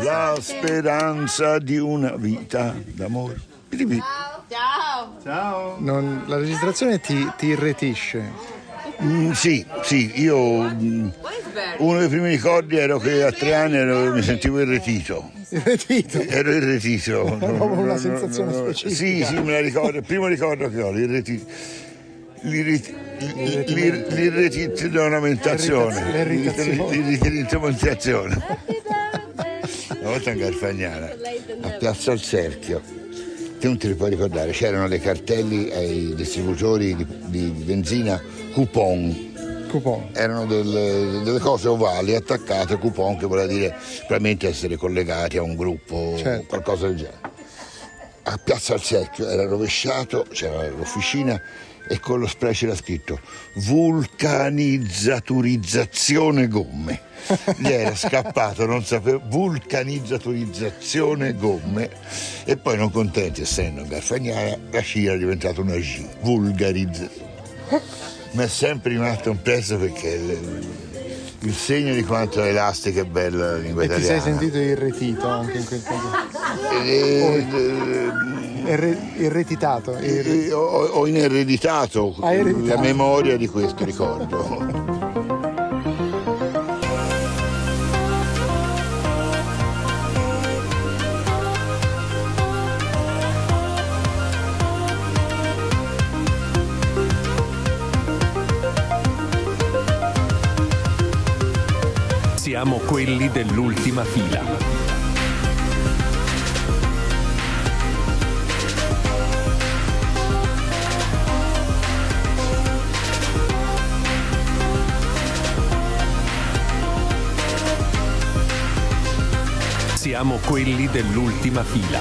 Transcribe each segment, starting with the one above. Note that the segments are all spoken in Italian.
La speranza di una vita d'amore. Ciao. Ciao. Non, la registrazione ti, ti irretisce. Mm, sì, sì, io mm, uno dei primi ricordi ero che a tre anni ero- mi sentivo irretito. Irretito? Ero irretito. proprio una sensazione specifica. Sì, sì, me la ricordo, il primo ricordo che ho, l'irretito. L'irrit- l'ir- L'irretito da una mentazione. L'irritazione. L'irritazione. Una volta in Garfagnana, a Piazza al Cerchio, te non te li puoi ricordare, c'erano dei cartelli ai distributori di, di benzina coupon. Coupon. Erano delle, delle cose ovali attaccate, coupon che voleva dire probabilmente essere collegati a un gruppo Certo. qualcosa del genere. A Piazza al Cerchio era rovesciato, c'era l'officina e con lo spray c'era scritto vulcanizzaturizzazione gomme. Gli era scappato, non sapevo, vulcanizzaturizzazione gomme e poi non contenti essendo in Garfagnana la C era diventata una G, vulgarizzazione. Mi è sempre rimasto impresso perché il, il segno di quanto è elastica e bella la lingua E ti sei italiana. sentito irretito anche in quel caso? Eh, Irre- irretitato. irre- eh, ho, ho inereditato Ah, ereditato. la memoria di questo ricordo. Siamo quelli dell'ultima fila. Siamo quelli dell'ultima fila.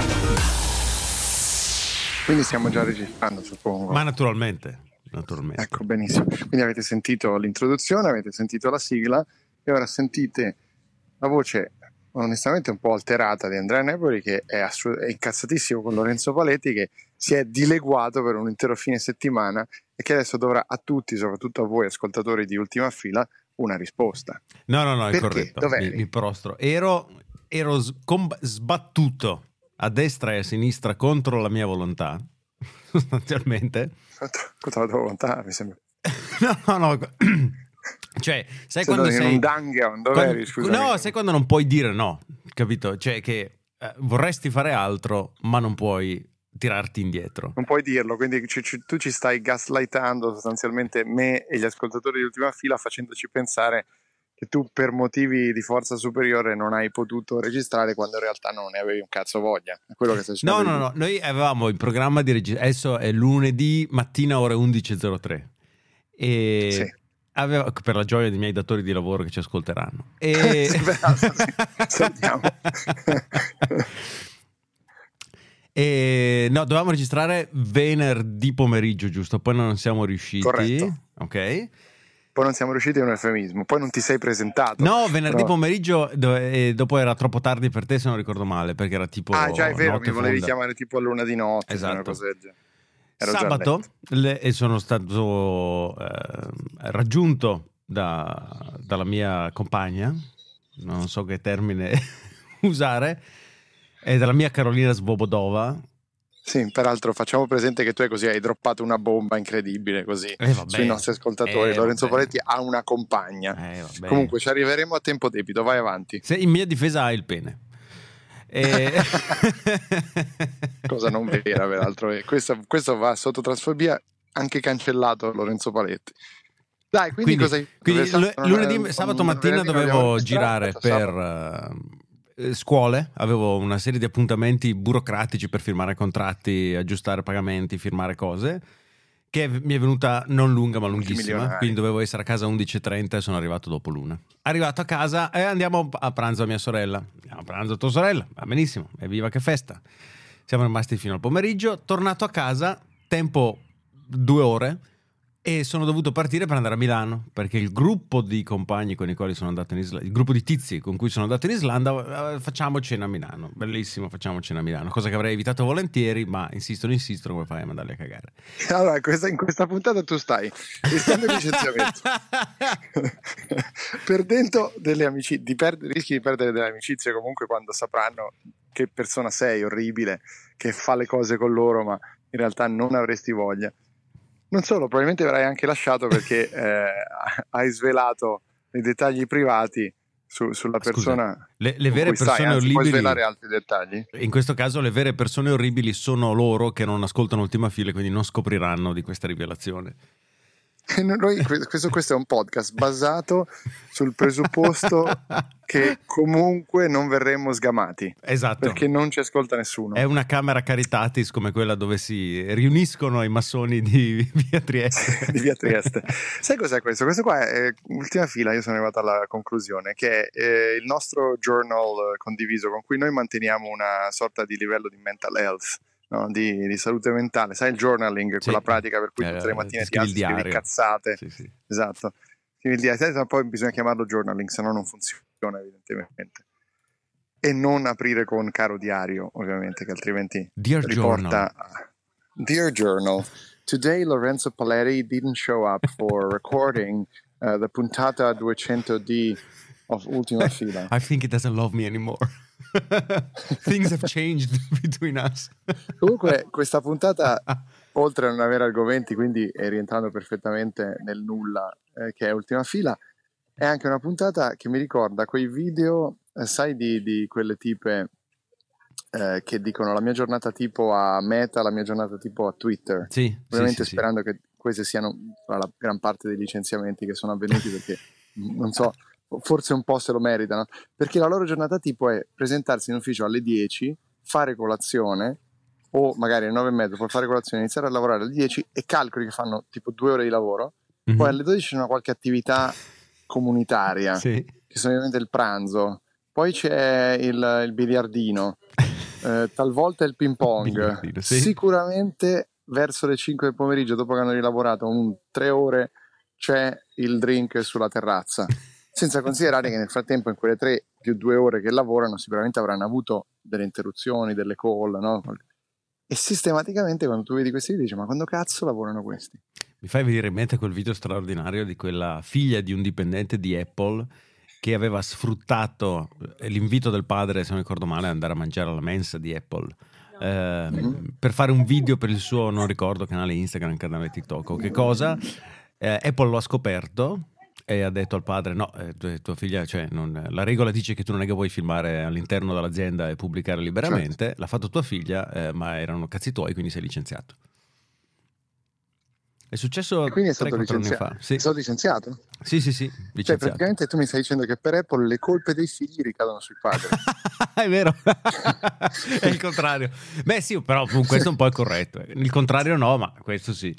Quindi stiamo già registrando, suppongo. Ma naturalmente, naturalmente. Ecco, benissimo. Quindi avete sentito l'introduzione, avete sentito la sigla e ora sentite la voce onestamente un po' alterata di Andrea Neboli che è, assu- è incazzatissimo con Lorenzo Paletti che si è dileguato per un intero fine settimana e che adesso dovrà a tutti, soprattutto a voi ascoltatori di ultima fila, una risposta. No, no, no, è Perché? corretto. Dov'eri? Mi, mi prostro. Ero, ero s- comb- sbattuto a destra e a sinistra contro la mia volontà, sostanzialmente. Contro la tua volontà, mi sembra. No, no, no. Cioè, sai Sei quando andato in sei... un dungeon, dove quando-? No, sai quando non puoi dire no, capito? Cioè che eh, vorresti fare altro, ma non puoi tirarti indietro. Non puoi dirlo, quindi ci- ci- tu ci stai gaslightando sostanzialmente me e gli ascoltatori di ultima fila facendoci pensare che tu per motivi di forza superiore non hai potuto registrare quando in realtà non ne avevi un cazzo voglia. È quello che stai No, cercando no, di no, noi avevamo il programma di registrazione, adesso è lunedì mattina ore 11.03 e Sì. aveva- per la gioia dei miei datori di lavoro che ci ascolteranno. E... E no, dovevamo registrare venerdì pomeriggio, giusto? Poi non siamo riusciti. Corretto. Ok. Poi non siamo riusciti, è un eufemismo. Poi non ti sei presentato. No, venerdì Però- pomeriggio do- e dopo era troppo tardi per te se non ricordo male, perché era tipo Ah, già è vero, mi volevi fonda. chiamare tipo a luna di notte. Esatto. A Sabato le- e sono stato eh, raggiunto da- dalla mia compagna, non so che termine usare, e dalla mia Carolina Svobodova. Sì, peraltro facciamo presente che tu hai così hai droppato una bomba incredibile così Eh, vabbè. sui nostri ascoltatori. Eh, Lorenzo vabbè. Paletti ha una compagna. Eh. Comunque ci arriveremo a tempo debito, vai avanti. Se in mia difesa hai il pene. E- Cosa non vera, peraltro. E questo, questo va sotto trasfobia, anche cancellato Lorenzo Paletti. Dai, quindi, quindi, cosa hai- quindi lu- lunedì, sabato mattina dovevo girare per eh, scuole, avevo una serie di appuntamenti burocratici per firmare contratti, aggiustare pagamenti, firmare cose, che mi è venuta non lunga ma lunghissima, quindi dovevo essere a casa 11.30 e sono arrivato dopo l'una. Arrivato a casa e andiamo a pranzo a mia sorella. Andiamo a pranzo a tua sorella, va benissimo, evviva che festa. Siamo rimasti fino al pomeriggio, tornato a casa, tempo due ore, e sono dovuto partire per andare a Milano perché il gruppo di compagni con i quali sono andato in Islanda, il gruppo di tizi con cui sono andato in Islanda, eh, facciamo cena a Milano. Bellissimo, facciamo cena a Milano, cosa che avrei evitato volentieri, ma insistono, insistono, come fai a mandarli a cagare? Allora, questa- in questa puntata tu stai rischiando il licenziamento, perdendo delle amicizie, di per- rischi di perdere delle amicizie comunque quando sapranno che persona sei orribile, che fa le cose con loro, ma in realtà non avresti voglia. Non solo, probabilmente avrai anche lasciato perché eh, hai svelato i dettagli privati su- sulla Scusa, persona. le, le vere cui stai, persone anzi, Puoi orribili... svelare altri dettagli? In questo caso le vere persone orribili sono loro che non ascoltano Ultima Fila, quindi non scopriranno di questa rivelazione. Noi, questo, questo è un podcast basato sul presupposto che comunque non verremo sgamati Esatto. perché non ci ascolta nessuno. È una camera caritatis come quella dove si riuniscono i massoni di via Trieste. di via Trieste. Sai cos'è questo? Questo qua è ultima fila. Io sono arrivato alla conclusione che è eh, il nostro journal condiviso con cui noi manteniamo una sorta di livello di mental health. No? Di, di salute mentale, sai il journaling, quella pratica per cui Eh, tutte le mattine ti scrivi alzi, scrivi diario. cazzate, esatto. Scrivi il diario, ma poi bisogna chiamarlo journaling, se no non funziona evidentemente. E non aprire con caro diario, ovviamente, che altrimenti Dear riporta a- Dear Journal, today Lorenzo Paleri didn't show up for recording uh, the puntata 200D of Ultima Fila. I think he doesn't love me anymore. Things have changed between us. Comunque, questa puntata, oltre a non avere argomenti, quindi è rientrando perfettamente nel nulla, eh, che è Ultima Fila, è anche una puntata che mi ricorda quei video, eh, sai, di, di quelle tipe eh, che dicono la mia giornata tipo a Meta, la mia giornata tipo a Twitter. Sì, sì, Ovviamente sì, sì. sperando che questi siano la gran parte dei licenziamenti che sono avvenuti perché non so, forse un po' se lo meritano, perché la loro giornata tipo è presentarsi in ufficio alle 10, fare colazione o magari alle 9 e mezzo, poi fare colazione, iniziare a lavorare alle 10 e calcoli che fanno tipo due ore di lavoro, Mhm. poi alle 12 c'è una qualche attività comunitaria, Sì. che sono ovviamente il pranzo, poi c'è il, il biliardino, eh, talvolta il ping pong, sì. sicuramente verso le 5 del pomeriggio, dopo che hanno rilavorato un 3 ore, c'è il drink sulla terrazza. Senza considerare che nel frattempo, in quelle 3 più 2 ore che lavorano, sicuramente avranno avuto delle interruzioni, delle call, no? E sistematicamente quando tu vedi questi video dici: Ma quando cazzo lavorano questi? Mi fai venire in mente quel video straordinario di quella figlia di un dipendente di Apple che aveva sfruttato eh, l'invito del padre, se non ricordo male, ad andare a mangiare alla mensa di Apple. eh, per fare un video per il suo, non ricordo, canale Instagram, canale TikTok o che cosa. Eh, Apple lo ha scoperto e ha detto al padre: No, eh, tu- tua figlia, cioè, non- la regola dice che tu non è che puoi filmare all'interno dell'azienda e pubblicare liberamente. Certo. L'ha fatto tua figlia, eh, ma erano cazzi tuoi, quindi sei licenziato. È successo E quindi è stato 3-4 anni licenziato. fa. Sì. È stato licenziato? Sì, sì, sì, Cioè, licenziato. praticamente tu mi stai dicendo che per Apple le colpe dei figli ricadono sui padri. è vero, è il contrario. Beh, sì, però questo un po' è corretto. Il contrario, no, ma questo sì.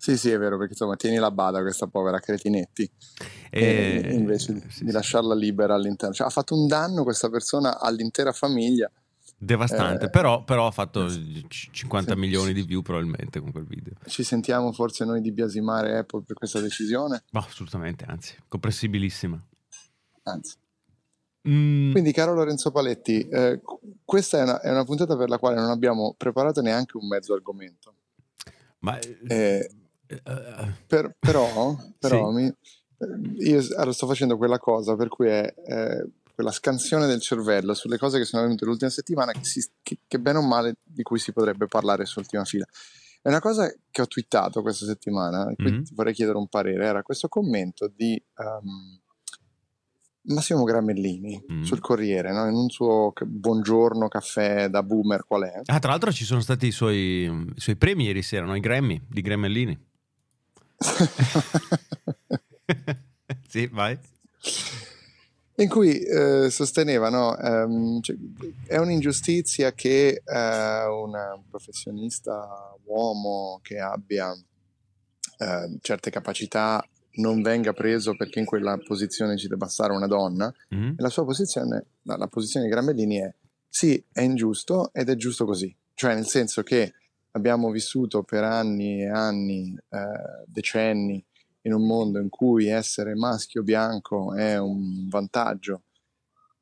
Sì, sì, è vero, perché insomma, tieni la bada questa povera cretinetti. E- E invece di, sì, di sì. lasciarla libera all'interno. Cioè, ha fatto un danno questa persona all'intera famiglia. Devastante, Eh, però, però ha fatto c- 50 sì. milioni di view probabilmente con quel video. Ci sentiamo forse noi di biasimare Apple per questa decisione. Ma assolutamente, anzi, comprensibilissima. Anzi. Mm, Quindi, caro Lorenzo Paletti, eh, questa è una, è una puntata per la quale non abbiamo preparato neanche un mezzo argomento. ma Eh, eh, eh, Per- però, però Sì. mi- eh, io allora sto facendo quella cosa per cui è eh, quella scansione del cervello sulle cose che sono avvenute l'ultima settimana che, si- che- che bene o male di cui si potrebbe parlare su ultima fila. È una cosa che ho twittato questa settimana, e qui Mhm. ti vorrei chiedere un parere, era questo commento di ehm, Massimo Gramellini Mhm. sul Corriere, no? in un suo buongiorno caffè da boomer qual è. Ah, tra l'altro ci sono stati i suoi, i suoi premi ieri sera, no? i Grammy di Gramellini. sì, vai. in cui eh, sosteneva no, ehm, cioè, è un'ingiustizia che eh, un professionista uomo che abbia eh, certe capacità non venga preso perché in quella posizione ci debba stare una donna Mhm. e la sua posizione, la, la posizione di Gramellini è sì, è ingiusto ed è giusto così, cioè nel senso che abbiamo vissuto per anni e anni, eh, decenni, in un mondo in cui essere maschio bianco è un vantaggio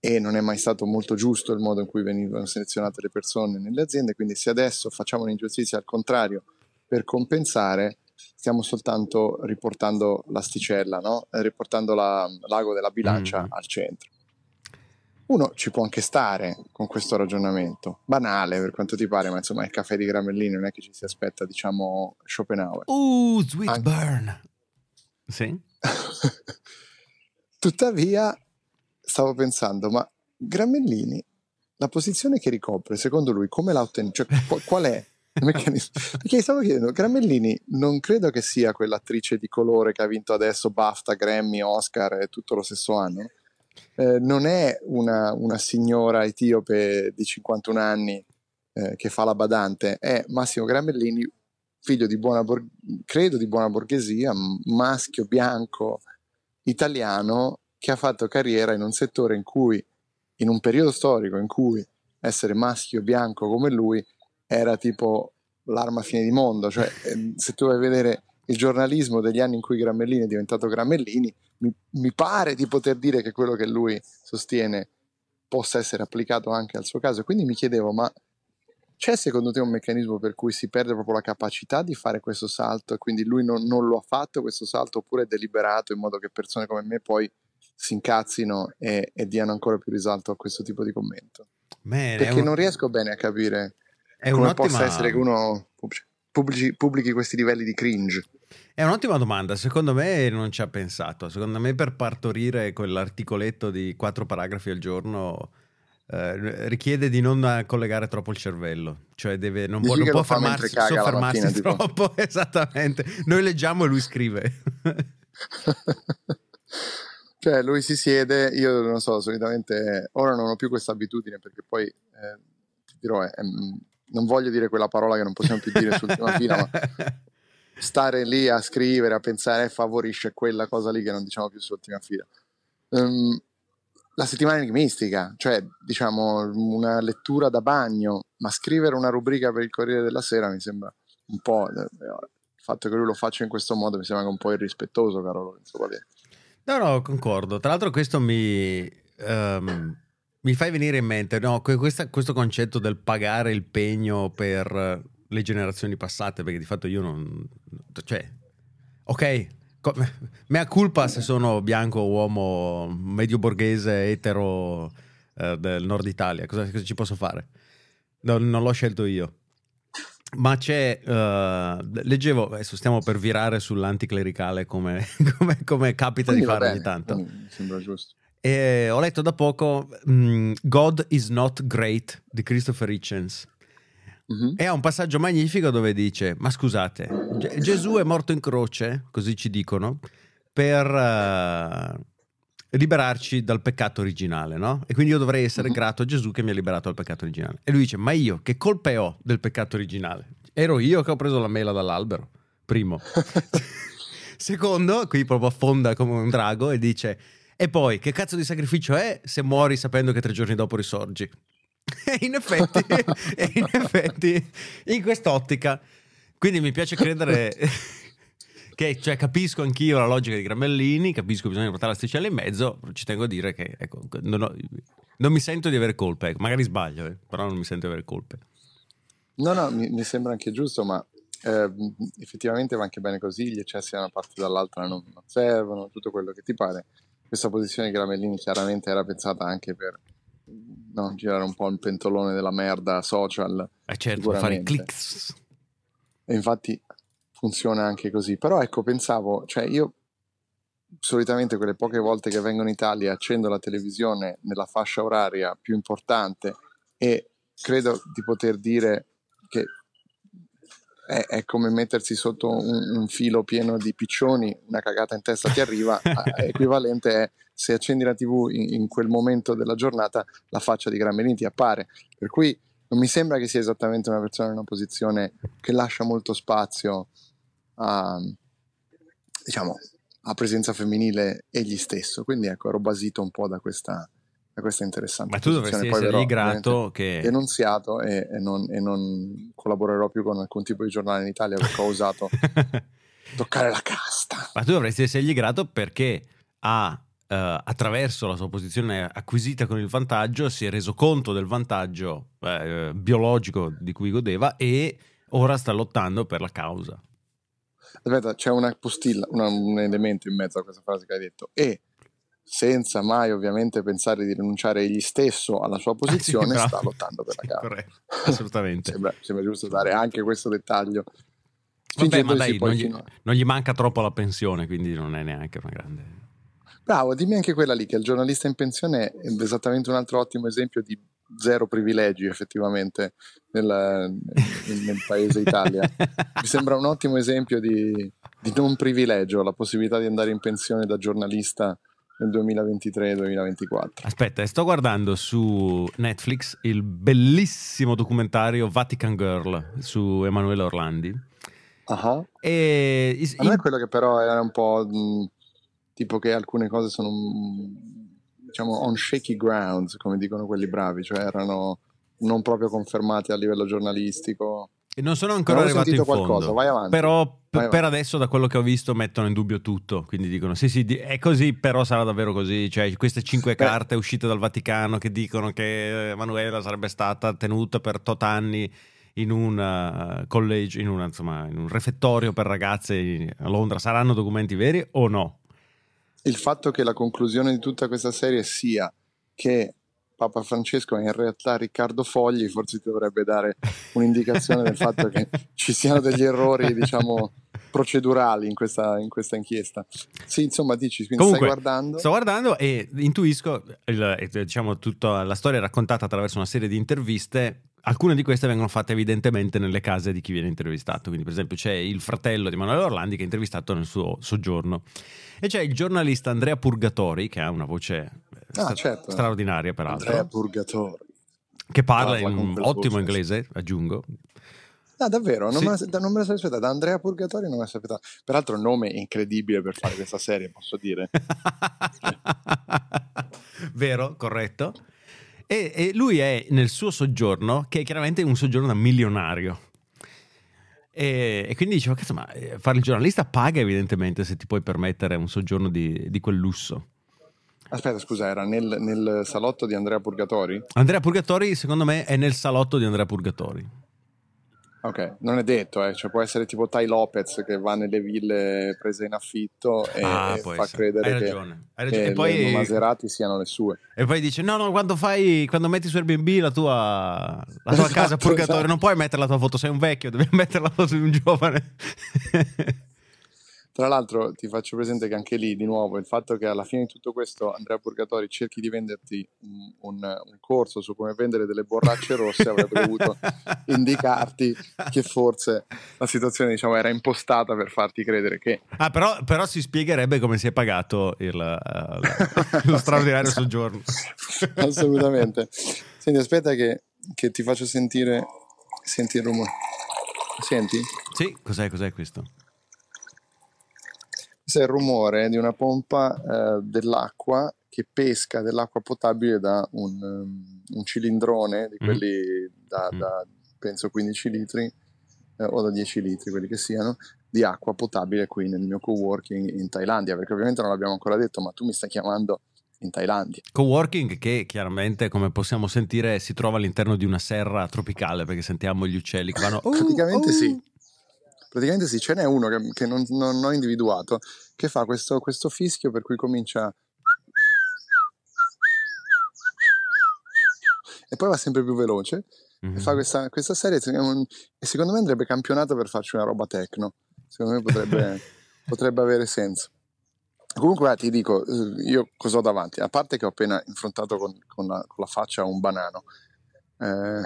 e non è mai stato molto giusto il modo in cui venivano selezionate le persone nelle aziende, quindi se adesso facciamo un'ingiustizia al contrario per compensare, stiamo soltanto riportando l'asticella, no? Riportando la, l'ago della bilancia mm. al centro. Uno ci può anche stare con questo ragionamento, banale per quanto ti pare, ma insomma il caffè di Gramellini non è che ci si aspetta, diciamo, Schopenhauer. Uh, sweet anche... burn! Sì. Tuttavia, stavo pensando, ma Gramellini, la posizione che ricopre, secondo lui, come l'ha ottenuta? Cioè, qual è il meccanismo? Perché stavo chiedendo, Gramellini non credo che sia quell'attrice di colore che ha vinto adesso BAFTA, Grammy, Oscar e tutto lo stesso anno. Eh, non è una, una, signora etiope di 51 anni eh, che fa la badante, è Massimo Gramellini, figlio di buona, credo di buona borghesia, maschio, bianco, italiano, che ha fatto carriera in un settore in cui, in un periodo storico in cui essere maschio, bianco come lui era tipo l'arma fine di mondo, cioè ehm, se tu vai a vedere il giornalismo degli anni in cui Gramellini è diventato Gramellini, mi, mi pare di poter dire che quello che lui sostiene possa essere applicato anche al suo caso. Quindi mi chiedevo, ma c'è secondo te un meccanismo per cui si perde proprio la capacità di fare questo salto e quindi lui non, non, lo ha fatto questo salto oppure è deliberato in modo che persone come me poi si incazzino e, e diano ancora più risalto a questo tipo di commento? Bene, Perché un... non riesco bene a capire è come possa essere che uno pubblici, pubblichi questi livelli di cringe. È un'ottima domanda, secondo me non ci ha pensato, secondo me per partorire quell'articoletto di quattro paragrafi al giorno eh, richiede di non collegare troppo il cervello, cioè deve, non può, non può fermarsi, soffermarsi mattina, troppo, tipo. esattamente. Noi leggiamo e lui scrive. cioè lui si siede, io non so, solitamente ora non ho più questa abitudine perché poi eh, ti dirò, è, non voglio dire quella parola che non possiamo più dire sull'ultima fila, ma stare lì a scrivere, a pensare eh, favorisce quella cosa lì che non diciamo più sull'ultima fila. Um, la settimana enigmistica, cioè diciamo una lettura da bagno, ma scrivere una rubrica per il Corriere della Sera mi sembra un po'. Eh, il fatto che lui lo faccia in questo modo mi sembra un po' irrispettoso, caro Lorenzo Valenti. No, no, concordo. Tra l'altro, questo mi, um, mi fai venire in mente no, questa, questo concetto del pagare il pegno per le generazioni passate, perché di fatto io non. cioè, ok, Mea culpa se sono bianco, uomo, medio borghese, etero eh, del nord Italia. Cosa, cosa ci posso fare? No, non l'ho scelto io. Ma c'è, uh, leggevo, adesso stiamo per virare sull'anticlericale come, come, come capita Quindi di fare ogni tanto. Mi sembra giusto. E ho letto da poco um, God is not great di Christopher Hitchens. Mm-hmm. E ha un passaggio magnifico dove dice: Ma scusate, G- Gesù è morto in croce, così ci dicono, per uh, liberarci dal peccato originale, no? E quindi io dovrei essere mm-hmm. grato a Gesù che mi ha liberato dal peccato originale. E lui dice: Ma io che colpe ho del peccato originale? Ero io che ho preso la mela dall'albero. Primo. Secondo, qui proprio affonda come un drago e dice: E poi che cazzo di sacrificio è se muori sapendo che tre giorni dopo risorgi? E in effetti, in effetti, in quest'ottica, quindi mi piace credere che cioè, capisco anch'io la logica di Gramellini, capisco che bisogna portare l'asticella in mezzo, ci tengo a dire che ecco, non, ho, non, mi sento di avere colpe, ecco, magari sbaglio, eh, però non mi sento di avere colpe. No, no, mi, mi sembra anche giusto, ma eh, effettivamente va anche bene così, gli eccessi da una parte o dall'altra non, non servono, tutto quello che ti pare. Questa posizione di Gramellini chiaramente era pensata anche per no, girare un po' il pentolone della merda social. Eh certo, fare clicks. E infatti funziona anche così. Però ecco, pensavo, cioè io solitamente quelle poche volte che vengo in Italia accendo la televisione nella fascia oraria più importante e credo di poter dire che è, è come mettersi sotto un, un, filo pieno di piccioni, una cagata in testa ti arriva, equivalente è se accendi la tv in, in, quel momento della giornata la faccia di Gramellini ti appare. Per cui non mi sembra che sia esattamente una persona in una posizione che lascia molto spazio a, diciamo, a presenza femminile egli stesso. Quindi ecco, ero basito un po' da questa, E questo è interessante. Ma tu dovresti Poi verrò, grato che... denunziato e, e non, e non collaborerò più con alcun tipo di giornale in Italia perché ho usato toccare la casta. Ma tu dovresti essergli grato perché ha, eh, attraverso la sua posizione acquisita con il vantaggio, si è reso conto del vantaggio eh, biologico di cui godeva e ora sta lottando per la causa. Aspetta, c'è una postilla, una- un elemento in mezzo a questa frase che hai detto. E senza mai ovviamente pensare di rinunciare egli stesso alla sua posizione, Ah, sì, sta lottando per la Sì, causa. corretto, assolutamente. sembra, sembra giusto dare anche questo dettaglio. Vabbè, ma dai, non gli, non gli manca troppo la pensione, quindi non è neanche una grande... Bravo, dimmi anche quella lì, che il giornalista in pensione è esattamente un altro ottimo esempio di zero privilegi effettivamente nel, nel- nel paese Italia. Mi sembra un ottimo esempio di, di non privilegio, la possibilità di andare in pensione da giornalista nel 2023-2024. Aspetta, sto guardando su Netflix il bellissimo documentario Vatican Girl su Emanuele Orlandi. Ah, E is- A me in- quello che però era un po' mh, tipo che alcune cose sono mh, diciamo on shaky grounds, come dicono quelli bravi, cioè erano non proprio confermati a livello giornalistico. E non sono ancora Avevo arrivato in fondo. qualcosa, vai avanti. Però Vai avanti. per adesso, da quello che ho visto, mettono in dubbio tutto. Quindi dicono: sì, sì, è così, però sarà davvero così. Cioè, queste cinque Beh. carte uscite dal Vaticano che dicono che Emanuela sarebbe stata tenuta per tot anni in un eh, college, in, una, insomma, in un refettorio per ragazze a Londra. Saranno documenti veri o no? il fatto che la conclusione di tutta questa serie sia che Papa Francesco è in realtà Riccardo Fogli, forse ti dovrebbe dare un'indicazione del fatto che ci siano degli errori, diciamo, procedurali in questa, in questa inchiesta. Sì, insomma, dici, quindi Comunque, stai guardando. Sto guardando e intuisco, il- eh, diciamo, tutta la storia raccontata attraverso una serie di interviste. Alcune di queste vengono fatte evidentemente nelle case di chi viene intervistato. Quindi, per esempio, c'è il fratello di Emanuele Orlandi che è intervistato nel suo soggiorno. E c'è il giornalista Andrea Purgatori, che ha una voce eh, Ah, certo. straordinaria, peraltro, Andrea Purgatori. che parla Parla in ottimo voce. inglese, aggiungo. Ah, davvero? Non, Sì. me la, non me la sarei aspettata. Andrea Purgatori non me la sarei aspettata. Peraltro, nome incredibile per fare questa serie, posso dire. Vero, corretto. E, e lui è nel suo soggiorno, che è chiaramente un soggiorno da milionario. E, e quindi dicevo, cazzo, ma eh, fare il giornalista paga evidentemente se ti puoi permettere un soggiorno di, di quel lusso. Aspetta, scusa, era nel, nel salotto di Andrea Purgatori? Andrea Purgatori, secondo me, è nel salotto di Andrea Purgatori. Ok, non è detto, eh. cioè, può essere tipo Tai Lopez che va nelle ville prese in affitto e, Ah, e fa essere. credere Hai che, ragione. Hai ragione. che E poi- Maserati siano le sue. E poi dice: No, no, quando fai, quando metti su Airbnb la tua, la tua Esatto, casa Purgatorio, esatto. non puoi mettere la tua foto, sei un vecchio, devi mettere la foto di un giovane. Tra l'altro ti faccio presente che anche lì, di nuovo, il fatto che alla fine di tutto questo Andrea Purgatori cerchi di venderti un, un- un corso su come vendere delle borracce rosse avrebbe dovuto indicarti che forse la situazione diciamo, era impostata per farti credere che Ah, però, però si spiegherebbe come si è pagato il, eh, lo straordinario soggiorno. assolutamente senti aspetta che, che ti faccio sentire senti il rumore senti? Sì, cos'è, cos'è questo? Questo è il rumore di una pompa eh, dell'acqua che pesca dell'acqua potabile da un, um, un cilindrone di Mhm. quelli da, Mm. da, penso 15 litri eh, o da 10 litri quelli che siano di acqua potabile qui nel mio coworking in Thailandia perché ovviamente non l'abbiamo ancora detto ma tu mi stai chiamando in Thailandia Coworking che chiaramente, come possiamo sentire, si trova all'interno di una serra tropicale perché sentiamo gli uccelli che vanno... "Uh, Praticamente uh". sì. Praticamente sì, ce n'è uno che, che non, non ho individuato che fa questo, questo fischio per cui comincia e poi va sempre più veloce Mhm. e fa questa, questa serie e secondo me andrebbe campionato per farci una roba techno. Secondo me potrebbe, potrebbe avere senso. Comunque guarda, ti dico eh, io cosa ho davanti? A parte che ho appena infrontato con, con la, con la faccia un banano eh,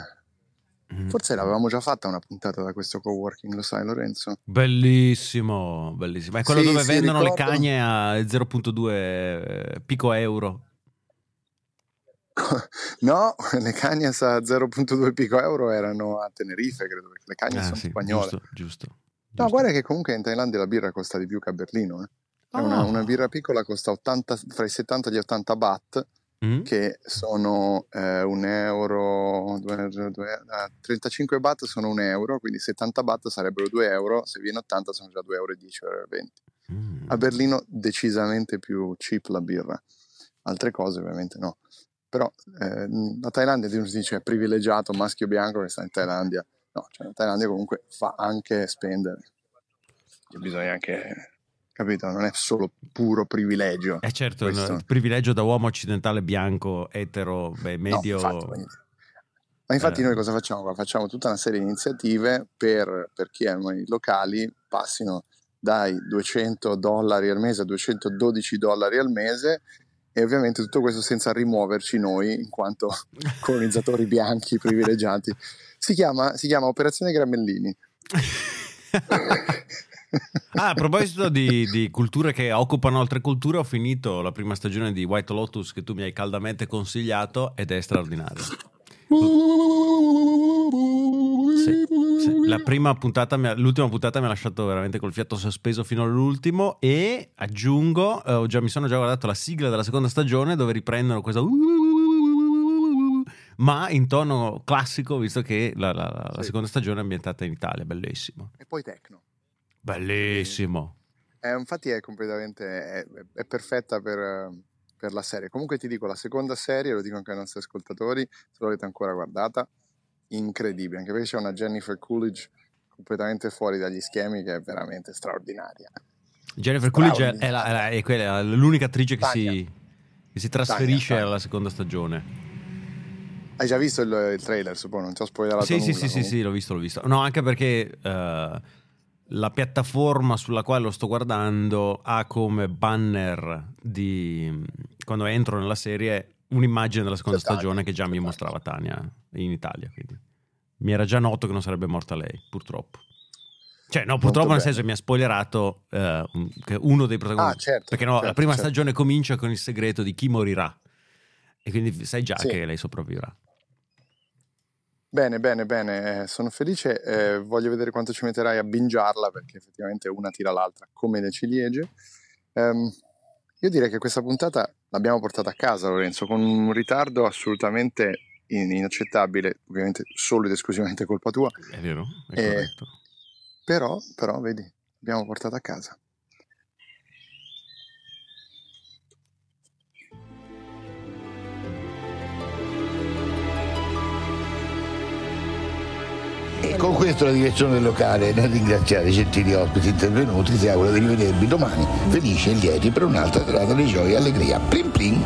Mhm. Forse l'avevamo già fatta una puntata da questo coworking, lo sai Lorenzo? Bellissimo, bellissimo. È quello Sì, dove sì, vendono le ricordo. cagne a 0.2 pico euro. No, le Cagnas a 0.2 pico euro erano a Tenerife, credo, perché le Cagnas Ah, sono sì, spagnole. giusto, giusto. No, giusto. guarda che comunque in Thailandia la birra costa di più che a Berlino. eh. È Una, Ah. una birra piccola costa 80, fra i 70 e gli 80 baht, mm. che sono eh, un euro, due, due, due, ah, 35 baht sono un euro, quindi 70 baht sarebbero 2 euro, se viene 80 sono già 2,10 euro, 10, 20. Mm. A Berlino decisamente più cheap la birra, altre cose ovviamente no. Però eh, la Thailandia uno si dice è privilegiato, maschio bianco che sta in Thailandia. No, cioè la Thailandia comunque fa anche spendere. E bisogna anche capito? Non è solo puro privilegio. Eh certo, no, privilegio da uomo occidentale bianco, etero, beh, medio... No, infatti, ma infatti eh. noi cosa facciamo? Facciamo tutta una serie di iniziative per, per chi è i locali passino dai 200 dollari al mese a 212 dollari al mese e ovviamente tutto questo senza rimuoverci noi in quanto colonizzatori bianchi privilegiati. Si chiama, si chiama Operazione Gramellini. ah, a proposito di, di, culture che occupano altre culture, ho finito la prima stagione di White Lotus che tu mi hai caldamente consigliato ed è straordinario. Sì, sì. La prima puntata, l'ultima puntata mi ha lasciato veramente col fiato sospeso fino all'ultimo e aggiungo, eh, già, mi sono già guardato la sigla della seconda stagione dove riprendono questa ma in tono classico visto che la, la, la sì. seconda stagione è ambientata in Italia, bellissimo. E poi Tecno. Bellissimo. Eh, infatti è completamente è, è perfetta per, per, la serie. Comunque ti dico, la seconda serie, lo dico anche ai nostri ascoltatori, se l'avete ancora guardata, incredibile, anche perché c'è una Jennifer Coolidge completamente fuori dagli schemi che è veramente straordinaria. Jennifer Coolidge è, la, è, quella, è l'unica attrice che si, che si, trasferisce Tania, Tania. alla seconda stagione. Hai già visto il, il trailer, suppongo, non ti ho spoilerato sì, nulla. Sì, sì, sì, sì, l'ho visto, l'ho visto. No, anche perché... Uh, la piattaforma sulla quale lo sto guardando ha come banner di quando entro nella serie un'immagine della seconda stagione che già mi mostrava Tania in Italia. Quindi mi era già noto che non sarebbe morta lei, purtroppo. Cioè, no, purtroppo Molto nel bene. senso mi ha spoilerato eh, uno dei protagonisti. Ah, certo, perché no, certo, la prima certo. stagione comincia con il segreto di chi morirà. E quindi sai già sì. che lei sopravvivrà. Bene, bene, bene, eh, sono felice, eh, voglio vedere quanto ci metterai a bingiarla perché effettivamente una tira l'altra come le ciliegie. Um, io direi che questa puntata l'abbiamo portata a casa Lorenzo con un ritardo assolutamente inaccettabile, ovviamente solo ed esclusivamente colpa tua. È vero, è eh, però, però, vedi, l'abbiamo portata a casa. E con questo la direzione del locale, nel ringraziare i gentili ospiti intervenuti, si augura di rivedervi domani felici e lieti per un'altra serata di gioia e allegria. Plim plim!